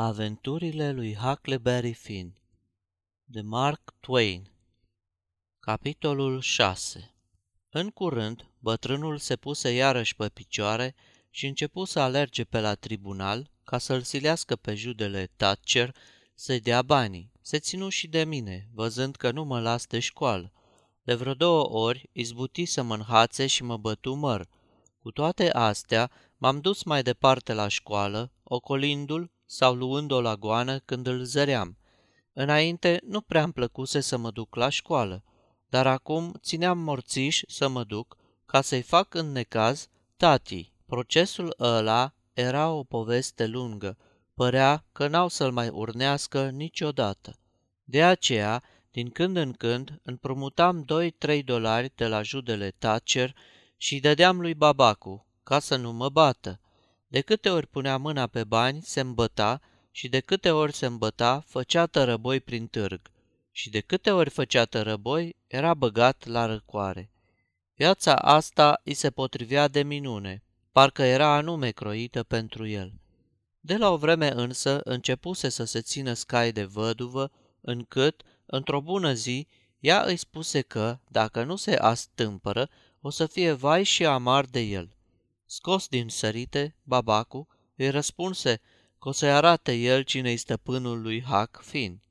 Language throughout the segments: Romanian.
Aventurile lui Huckleberry Finn de Mark Twain Capitolul 6 În curând, bătrânul se puse iarăși pe picioare și începu să alerge pe la tribunal ca să-l silească pe judele Thatcher să-i dea banii. Se ținu și de mine, văzând că nu mă las de școală. De vreo două ori izbuti să mă înhațe și mă bătu măr. Cu toate astea, m-am dus mai departe la școală, ocolindu-l sau luând-o la goană când îl zăream. Înainte nu prea-mi plăcuse să mă duc la școală, dar acum țineam morțiș să mă duc ca să-i fac în necaz tatii. Procesul ăla era o poveste lungă, părea că n-au să-l mai urnească niciodată. De aceea, din când în când, împrumutam 2-3 dolari de la judele Thatcher și dădeam lui Babacu, ca să nu mă bată. De câte ori punea mâna pe bani, se îmbăta și de câte ori se îmbăta, făcea tărăboi prin târg. Și de câte ori făcea tărăboi, era băgat la răcoare. Viața asta îi se potrivea de minune, parcă era anume croită pentru el. De la o vreme însă începuse să se țină scai de văduvă, încât, într-o bună zi, ea îi spuse că, dacă nu se astâmpără, o să fie vai și amar de el. Scos din sărite, babacu îi răspunse că o să-i arate el cine-i stăpânul lui Hac Fin.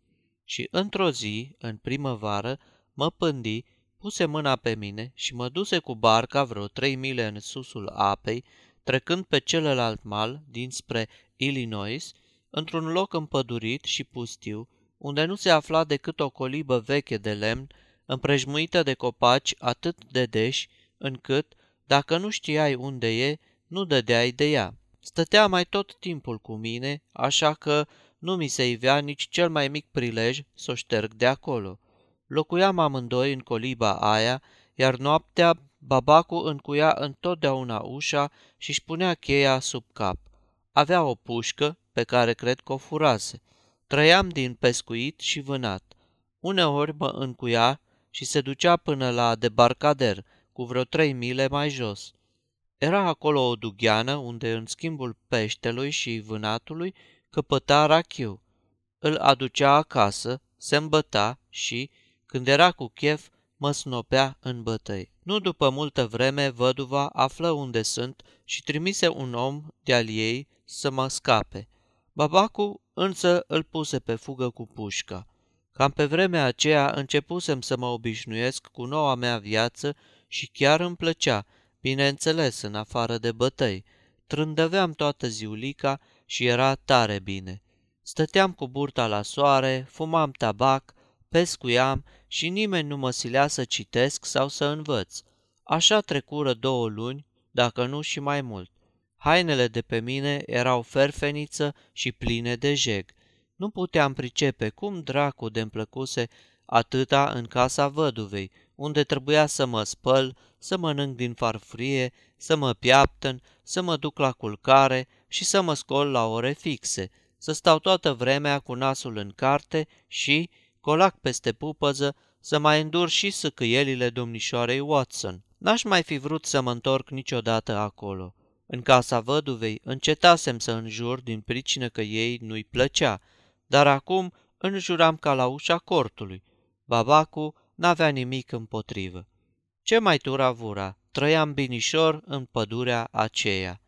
Și într-o zi, în primăvară, mă pândi, puse mâna pe mine și mă duse cu barca vreo trei mile în susul apei, trecând pe celălalt mal, dinspre Illinois, într-un loc împădurit și pustiu, unde nu se afla decât o colibă veche de lemn, împrejmuită de copaci atât de deși, încât, dacă nu știai unde e, nu dădeai de ea. Stătea mai tot timpul cu mine, așa că nu mi se ivea nici cel mai mic prilej să o șterg de acolo. Locuiam amândoi în coliba aia, iar noaptea babacu încuia întotdeauna ușa și își punea cheia sub cap. Avea o pușcă, pe care cred că o furase. Trăiam din pescuit și vânat. Uneori mă încuia și se ducea până la debarcader, cu vreo trei mile mai jos. Era acolo o dugheană unde, în schimbul peștelui și vânatului, căpăta rachiu. Îl aducea acasă, se îmbăta și, când era cu chef, mă snopea în bătăi. Nu după multă vreme, văduva află unde sunt și trimise un om de-al ei să mă scape. Babacu însă îl puse pe fugă cu pușca. Cam pe vremea aceea începusem să mă obișnuiesc cu noua mea viață și chiar îmi plăcea, bineînțeles, în afară de bătăi. Trândăveam toată ziulica și era tare bine. Stăteam cu burta la soare, fumam tabac, pescuiam și nimeni nu mă silea să citesc sau să învăț. Așa trecură două luni, dacă nu și mai mult. Hainele de pe mine erau ferfeniță și pline de jeg. Nu puteam pricepe cum dracu de-mi plăcuse atâta în casa văduvei, unde trebuia să mă spăl, să mănânc din farfurie, să mă piaptăn, să mă duc la culcare și să mă scol la ore fixe, să stau toată vremea cu nasul în carte și, colac peste pupăză, să mai îndur și săcâielile domnișoarei Watson. N-aș mai fi vrut să mă întorc niciodată acolo. În casa văduvei încetasem să înjur din pricină că ei nu-i plăcea, dar acum înjuram ca la ușa cortului. Babacu n-avea nimic împotrivă. Ce mai turavura, trăiam binișor în pădurea aceea.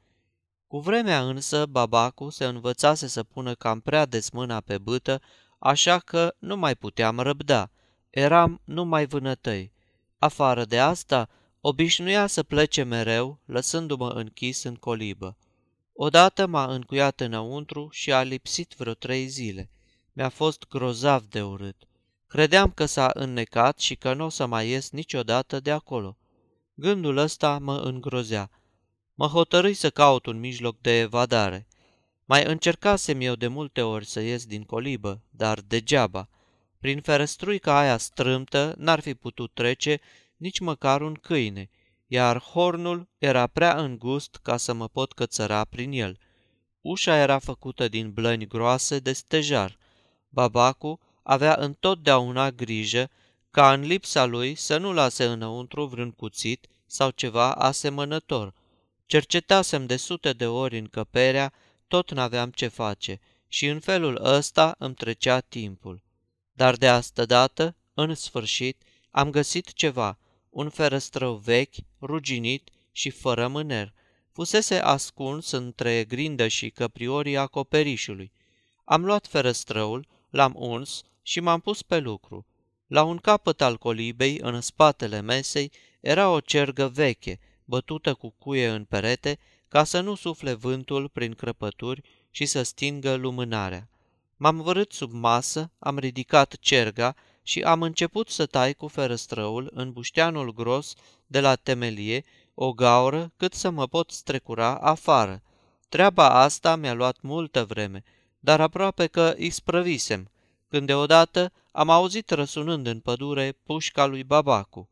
Cu vremea însă, babacu se învățase să pună cam prea des mâna pe bâtă, așa că nu mai puteam răbda. Eram numai vânătăi. Afară de asta, obișnuia să plece mereu, lăsându-mă închis în colibă. Odată m-a încuiat înăuntru și a lipsit vreo trei zile. Mi-a fost grozav de urât. Credeam că s-a înnecat și că nu o să mai ies niciodată de acolo. Gândul ăsta mă îngrozea. Mă hotărâi să caut un mijloc de evadare. Mai încercasem eu de multe ori să ies din colibă, dar degeaba. Prin ferăstruica aia strâmtă n-ar fi putut trece nici măcar un câine, iar hornul era prea îngust ca să mă pot cățăra prin el. Ușa era făcută din blăni groase de stejar. Babacu avea întotdeauna grijă ca în lipsa lui să nu lase înăuntru vreun cuțit sau ceva asemănător. Cercetasem de sute de ori în căperea, tot n-aveam ce face și în felul ăsta îmi trecea timpul. Dar de asta dată, în sfârșit, am găsit ceva, un ferăstrău vechi, ruginit și fără mâner. Fusese ascuns între grindă și căpriorii acoperișului. Am luat ferăstrăul, l-am uns și m-am pus pe lucru. La un capăt al colibei, în spatele mesei, era o cergă veche, bătută cu cuie în perete, ca să nu sufle vântul prin crăpături și să stingă lumânarea. M-am vărât sub masă, am ridicat cerga și am început să tai cu ferăstrăul în bușteanul gros de la temelie o gaură cât să mă pot strecura afară. Treaba asta mi-a luat multă vreme, dar aproape că isprăvisem, când deodată am auzit răsunând în pădure pușca lui Babacu.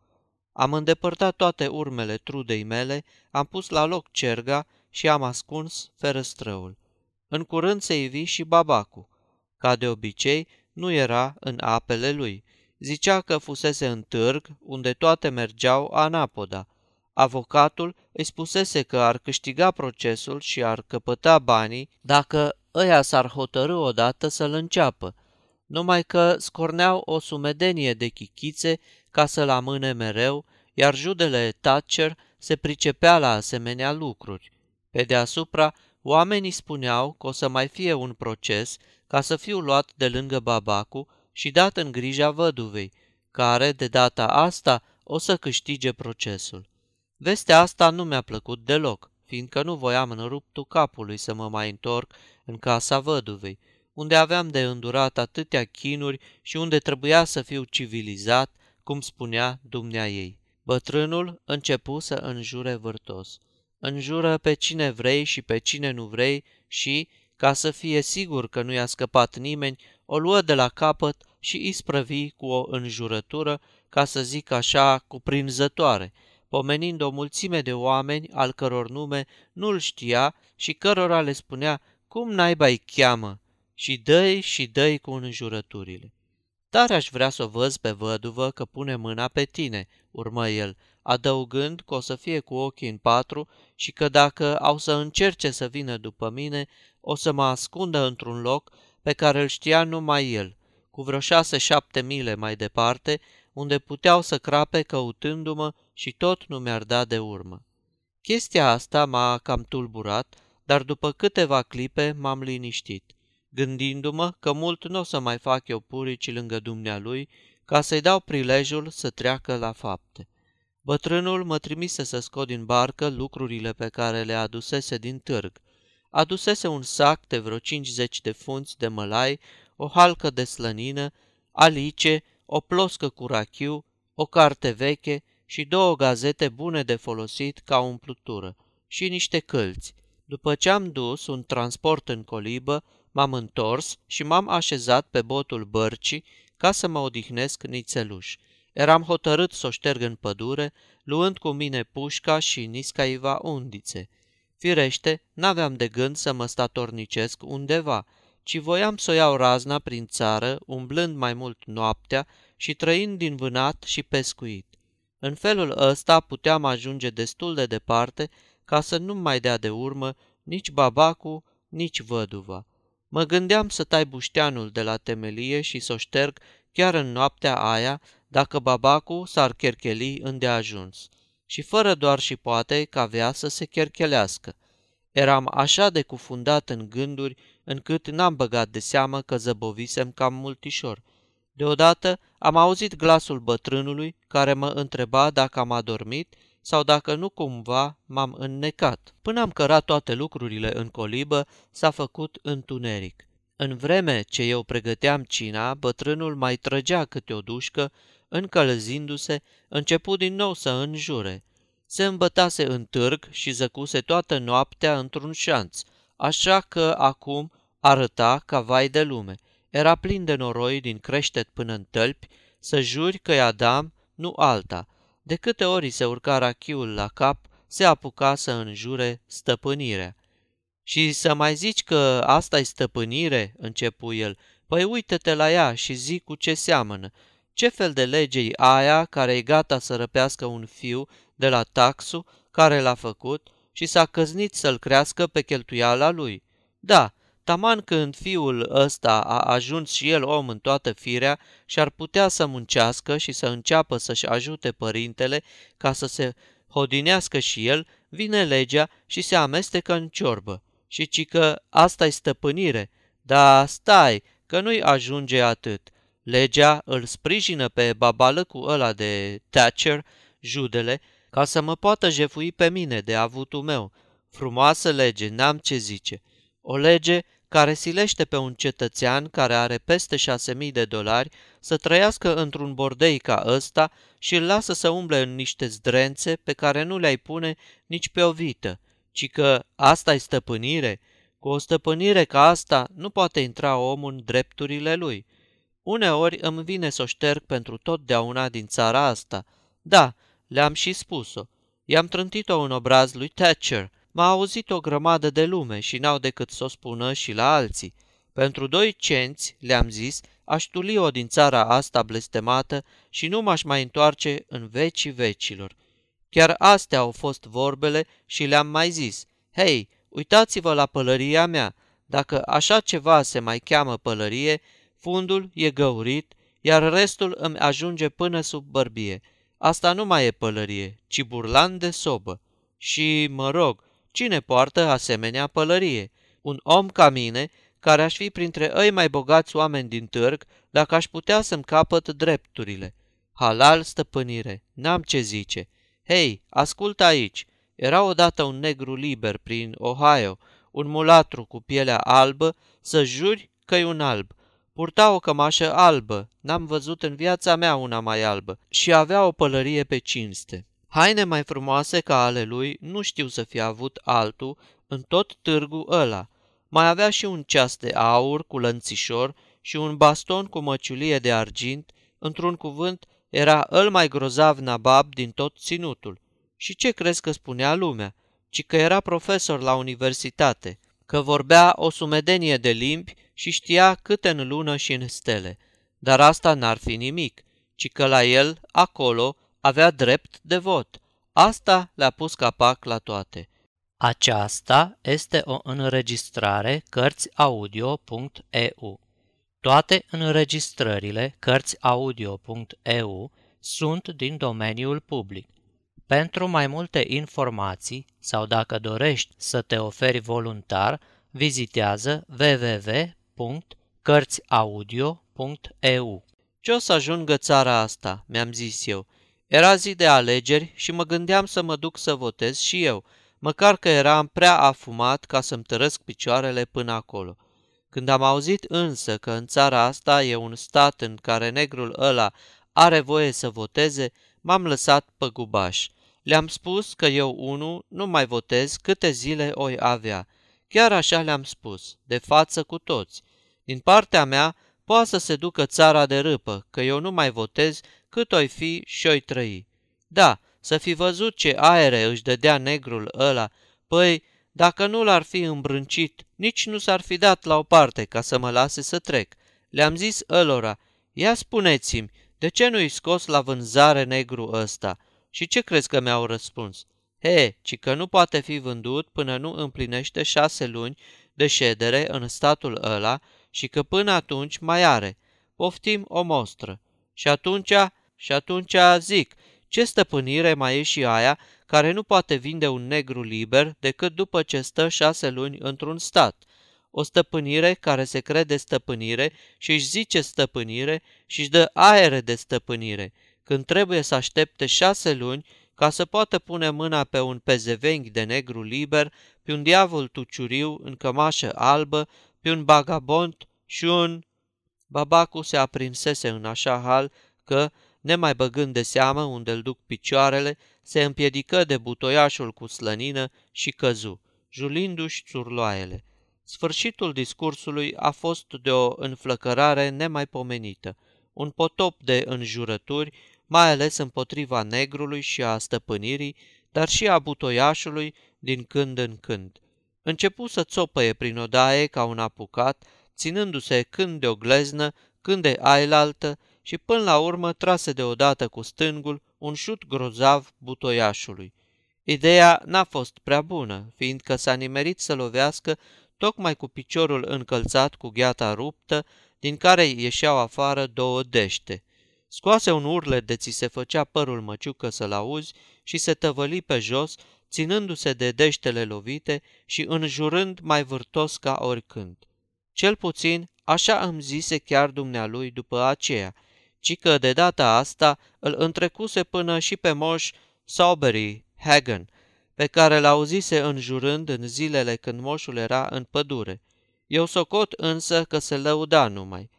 Am îndepărtat toate urmele trudei mele, am pus la loc cerga și am ascuns ferăstrăul. În curând se ivi și Babacu. Ca de obicei, nu era în apele lui. Zicea că fusese în târg, unde toate mergeau anapoda. Avocatul îi spusese că ar câștiga procesul și ar căpăta banii dacă ăia s-ar hotărâ odată să-l înceapă, numai că scorneau o sumedenie de chichițe ca să-l amâne mereu, iar judele Thatcher se pricepea la asemenea lucruri. Pe deasupra, oamenii spuneau că o să mai fie un proces ca să fiu luat de lângă babacu și dat în grija văduvei, care, de data asta, o să câștige procesul. Vestea asta nu mi-a plăcut deloc, fiindcă nu voiam în ruptul capului să mă mai întorc în casa văduvei, unde aveam de îndurat atâtea chinuri și unde trebuia să fiu civilizat, cum spunea dumnea ei. Bătrânul începu să înjure vârtos. Înjură pe cine vrei și pe cine nu vrei și, ca să fie sigur că nu i-a scăpat nimeni, o luă de la capăt și isprăvi cu o înjurătură, ca să zic așa, cuprinzătoare, pomenind o mulțime de oameni al căror nume nu-l știa și cărora le spunea cum naiba îi cheamă și dă și dă cu înjurăturile. Tare aș vrea să o văz pe văduvă că pune mâna pe tine, urmă el, adăugând că o să fie cu ochii în patru și că dacă au să încerce să vină după mine, o să mă ascundă într-un loc pe care îl știa numai el, cu vreo șase-șapte mile mai departe, unde puteau să crape căutându-mă și tot nu mi-ar da de urmă. Chestia asta m-a cam tulburat, dar după câteva clipe m-am liniștit, gândindu-mă că mult nu o să mai fac eu purici lângă dumnealui ca să-i dau prilejul să treacă la fapte. Bătrânul mă trimise să scot din barcă lucrurile pe care le adusese din târg. Adusese un sac de vreo 50 de funți de mălai, o halcă de slănină, alice, o ploscă cu rachiu, o carte veche și două gazete bune de folosit ca umplutură și niște călți. După ce am dus un transport în colibă, m-am întors și m-am așezat pe botul bărcii ca să mă odihnesc nițeluș. Eram hotărât să o șterg în pădure, luând cu mine pușca și niscaiva undițe. Firește, n-aveam de gând să mă statornicesc undeva, ci voiam să o iau razna prin țară, umblând mai mult noaptea și trăind din vânat și pescuit. În felul ăsta puteam ajunge destul de departe ca să nu mai dea de urmă nici babacu, nici văduva. Mă gândeam să tai bușteanul de la temelie și să o șterg chiar în noaptea aia, dacă babacu s-ar chercheli îndeajuns. Și fără doar și poate că avea să se cherchelească. Eram așa de cufundat în gânduri încât n-am băgat de seamă că zăbovisem cam multișor. Deodată am auzit glasul bătrânului care mă întreba dacă am adormit sau dacă nu cumva m-am înnecat. Până am cărat toate lucrurile în colibă, s-a făcut întuneric. În vreme ce eu pregăteam cina, bătrânul mai trăgea câte o dușcă, încălzindu-se, început din nou să înjure. Se îmbătase în târg și zăcuse toată noaptea într-un șanț, așa că acum arăta ca vai de lume. Era plin de noroi din creștet până în tălpi, să juri că Adam, nu alta. De câte ori se urca rachiul la cap, se apuca să înjure stăpânirea. Și să mai zici că asta e stăpânire, începu el, păi uite-te la ea și zic cu ce seamănă. Ce fel de lege e aia care e gata să răpească un fiu de la taxul care l-a făcut și s-a căznit să-l crească pe cheltuiala lui? Da, taman când fiul ăsta a ajuns și el om în toată firea și ar putea să muncească și să înceapă să-și ajute părintele ca să se hodinească și el, vine legea și se amestecă în ciorbă. Și ci că asta e stăpânire. Da, stai, că nu-i ajunge atât. Legea îl sprijină pe babalăcul ăla de Thatcher, judele, ca să mă poată jefui pe mine de avutul meu. Frumoasă lege, n-am ce zice. O lege care silește pe un cetățean care are peste șase mii de dolari să trăiască într-un bordei ca ăsta și îl lasă să umble în niște zdrențe pe care nu le-ai pune nici pe o vită, ci că asta e stăpânire. Cu o stăpânire ca asta nu poate intra omul în drepturile lui. Uneori îmi vine să o șterg pentru totdeauna din țara asta. Da, le-am și spus-o. I-am trântit-o în obraz lui Thatcher. M-a auzit o grămadă de lume și n-au decât să o spună și la alții. Pentru doi cenți, le-am zis, aș tuli-o din țara asta blestemată și nu m-aș mai întoarce în vecii vecilor. Chiar astea au fost vorbele și le-am mai zis. Hei, uitați-vă la pălăria mea. Dacă așa ceva se mai cheamă pălărie, fundul e găurit, iar restul îmi ajunge până sub bărbie. Asta nu mai e pălărie, ci burlan de sobă. Și, mă rog, cine poartă asemenea pălărie? Un om ca mine, care aș fi printre ei mai bogați oameni din târg, dacă aș putea să-mi capăt drepturile. Halal stăpânire, n-am ce zice. Hei, ascultă aici. Era odată un negru liber prin Ohio, un mulatru cu pielea albă, să juri că e un alb. Purta o cămașă albă, n-am văzut în viața mea una mai albă, și avea o pălărie pe cinste. Haine mai frumoase ca ale lui nu știu să fie avut altul în tot târgul ăla. Mai avea și un ceas de aur cu lănțișor și un baston cu măciulie de argint, într-un cuvânt, era îl mai grozav nabab din tot ținutul. Și ce crezi că spunea lumea? Ci că era profesor la universitate, că vorbea o sumedenie de limbi și știa câte în lună și în stele. Dar asta n-ar fi nimic, ci că la el, acolo, avea drept de vot. Asta le-a pus capac la toate. Aceasta este o înregistrare Cărțiaudio.eu. Toate înregistrările Cărțiaudio.eu sunt din domeniul public. Pentru mai multe informații sau dacă dorești să te oferi voluntar, vizitează www.cărțiaudio.eu. Ce o să ajungă țara asta, mi-am zis eu. Era zi de alegeri și mă gândeam să mă duc să votez și eu, măcar că eram prea afumat ca să-mi tărăsc picioarele până acolo. Când am auzit însă că în țara asta e un stat în care negrul ăla are voie să voteze, m-am lăsat pe gubaș. Le-am spus că eu, unul, nu mai votez câte zile oi avea. Chiar așa le-am spus, de față cu toți. Din partea mea, poate să se ducă țara de râpă, că eu nu mai votez cât oi fi și oi trăi. Da, să fi văzut ce aere își dădea negrul ăla, păi, dacă nu l-ar fi îmbrâncit, nici nu s-ar fi dat la o parte ca să mă lase să trec. Le-am zis ălora, ia spuneți-mi, de ce nu-i scos la vânzare negru ăsta? Și ce crezi că mi-au răspuns? He, ci că nu poate fi vândut până nu împlinește șase luni de ședere în statul ăla și că până atunci mai are. Poftim o mostră. Și atunci, și atunci zic, ce stăpânire mai e și aia care nu poate vinde un negru liber decât după ce stă șase luni într-un stat? O stăpânire care se crede stăpânire și își zice stăpânire și își dă aere de stăpânire, când trebuie să aștepte șase luni ca să poată pune mâna pe un pezevenghi de negru liber, pe un diavol tuciuriu în cămașă albă, pe un bagabond și un... Babacul se aprinsese în așa hal că, nemai băgând de seamă unde îl duc picioarele, se împiedică de butoiașul cu slănină și căzu, julindu-și țurloaiele. Sfârșitul discursului a fost de o înflăcărare nemaipomenită, un potop de înjurături, mai ales împotriva negrului și a stăpânirii, dar și a butoiașului din când în când. Începu să țopăie prin odaie ca un apucat, ținându-se când de o gleznă, când de ailaltă și până la urmă trase deodată cu stângul un șut grozav butoiașului. Ideea n-a fost prea bună, fiindcă s-a nimerit să lovească tocmai cu piciorul încălțat cu gheata ruptă, din care ieșeau afară două dește. Scoase un urlet de ți se făcea părul măciucă să-l auzi și se tăvăli pe jos, ținându-se de deștele lovite și înjurând mai vârtos ca oricând. Cel puțin așa îmi zise chiar dumnealui după aceea, ci că de data asta îl întrecuse până și pe moș Saubery Hagen, pe care l-auzise înjurând în zilele când moșul era în pădure. Eu socot însă că se lăuda numai.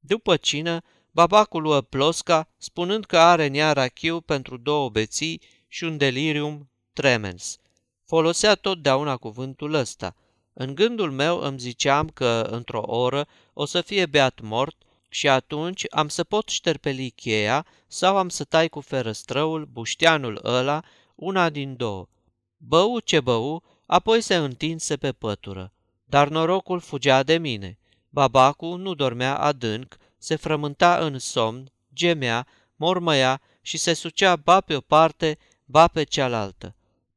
După cină, babacul luă plosca, spunând că are în ea rachiu pentru două beții și un delirium tremens. Folosea totdeauna cuvântul ăsta. În gândul meu îmi ziceam că într-o oră o să fie beat mort și atunci am să pot șterpeli cheia sau am să tai cu ferăstrăul bușteanul ăla, una din două. Bău ce bău, apoi se întinse pe pătură. Dar norocul fugea de mine. Babacul nu dormea adânc, se frământa în somn, gemea, mormăia și se sucea ba pe o parte, ba pe cealaltă.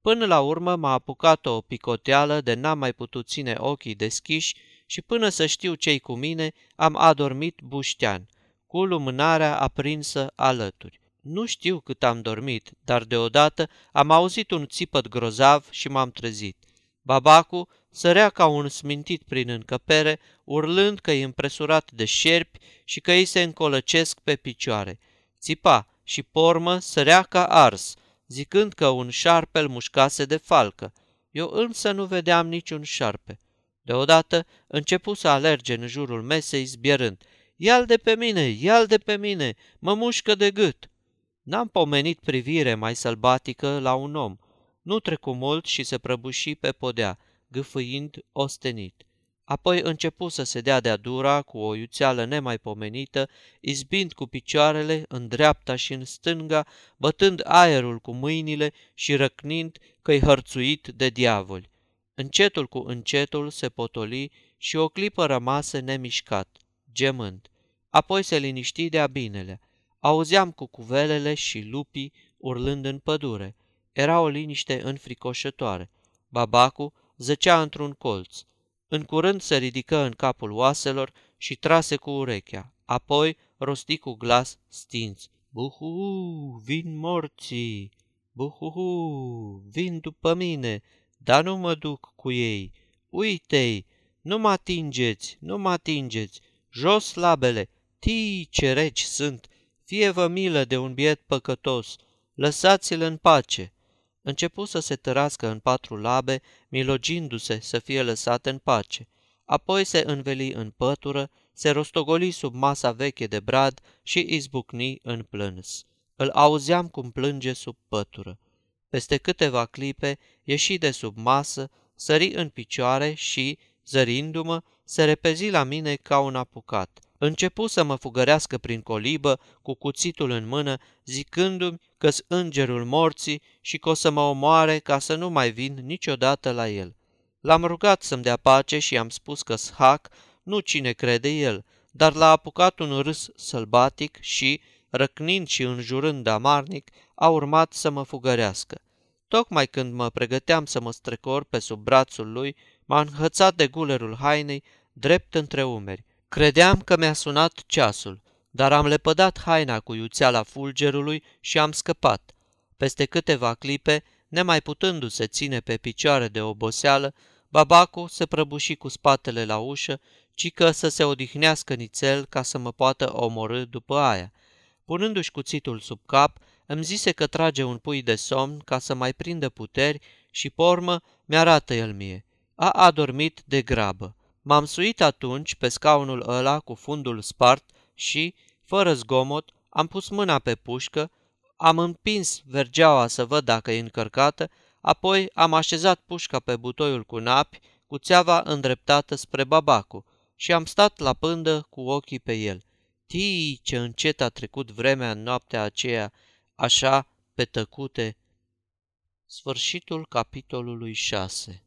Până la urmă m-a apucat o picoteală de n-am mai putut ține ochii deschiși și până să știu ce cu mine, am adormit buștean, cu lumânarea aprinsă alături. Nu știu cât am dormit, dar deodată am auzit un țipăt grozav și m-am trezit. Babacu sărea ca un smintit prin încăpere, urlând că e impresurat de șerpi și că îi se încolăcesc pe picioare. Țipa și pormă sărea ca ars, zicând că un șarpe îl mușcase de falcă. Eu însă nu vedeam niciun șarpe. Deodată începu să alerge în jurul mesei zbierând. Ia-l de pe mine, ia-l de pe mine, mă mușcă de gât. N-am pomenit privire mai sălbatică la un om. Nu trecu mult și se prăbuși pe podea, gâfâind ostenit. Apoi începu să se dea de-a dura cu o iuțeală nemaipomenită, izbind cu picioarele în dreapta și în stânga, bătând aerul cu mâinile și răcnind că-i hărțuit de diavoli. Încetul cu încetul se potoli și o clipă rămase nemișcat, gemând. Apoi se liniști de-a binele. Auzeam cu cuvelele și lupii urlând în pădure. Era o liniște înfricoșătoare. Babacu zăcea într-un colț. În curând se ridică în capul oaselor și trase cu urechea. Apoi rosti cu glas stins. Buhu, vin morții! Buhu, vin după mine, dar nu mă duc cu ei. Uite-i, nu mă atingeți, nu mă atingeți, jos labele, tii ce reci sunt, fie vă milă de un biet păcătos, lăsați-l în pace. Începu să se tărască în patru labe, milogindu-se să fie lăsat în pace. Apoi se înveli în pătură, se rostogoli sub masa veche de brad și izbucni în plâns. Îl auzeam cum plânge sub pătură. Peste câteva clipe ieși de sub masă, sări în picioare și, zărindu-mă, se repezi la mine ca un apucat. Începu să mă fugărească prin colibă, cu cuțitul în mână, zicându-mi că s îngerul morții și că o să mă omoare ca să nu mai vin niciodată la el. L-am rugat să-mi dea pace și am spus că shac nu cine crede el, dar l-a apucat un râs sălbatic și, răcnind și înjurând amarnic, a urmat să mă fugărească. Tocmai când mă pregăteam să mă strecor pe sub brațul lui, m-a înhățat de gulerul hainei drept între umeri. Credeam că mi-a sunat ceasul, dar am lepădat haina cu iuțeala fulgerului și am scăpat. Peste câteva clipe, nemai putându-se ține pe picioare de oboseală, babacu se prăbuși cu spatele la ușă, ci că să se odihnească nițel ca să mă poată omorâ după aia. Punându-și cuțitul sub cap, îmi zise că trage un pui de somn ca să mai prindă puteri și, pormă, mi-arată el mie. A adormit de grabă. M-am suit atunci pe scaunul ăla cu fundul spart și, fără zgomot, am pus mâna pe pușcă, am împins vergeaua să văd dacă e încărcată, apoi am așezat pușca pe butoiul cu napi, cu țeava îndreptată spre babacu și am stat la pândă cu ochii pe el. Tii, ce încet a trecut vremea în noaptea aceea, așa, pe tăcute. Sfârșitul capitolului 6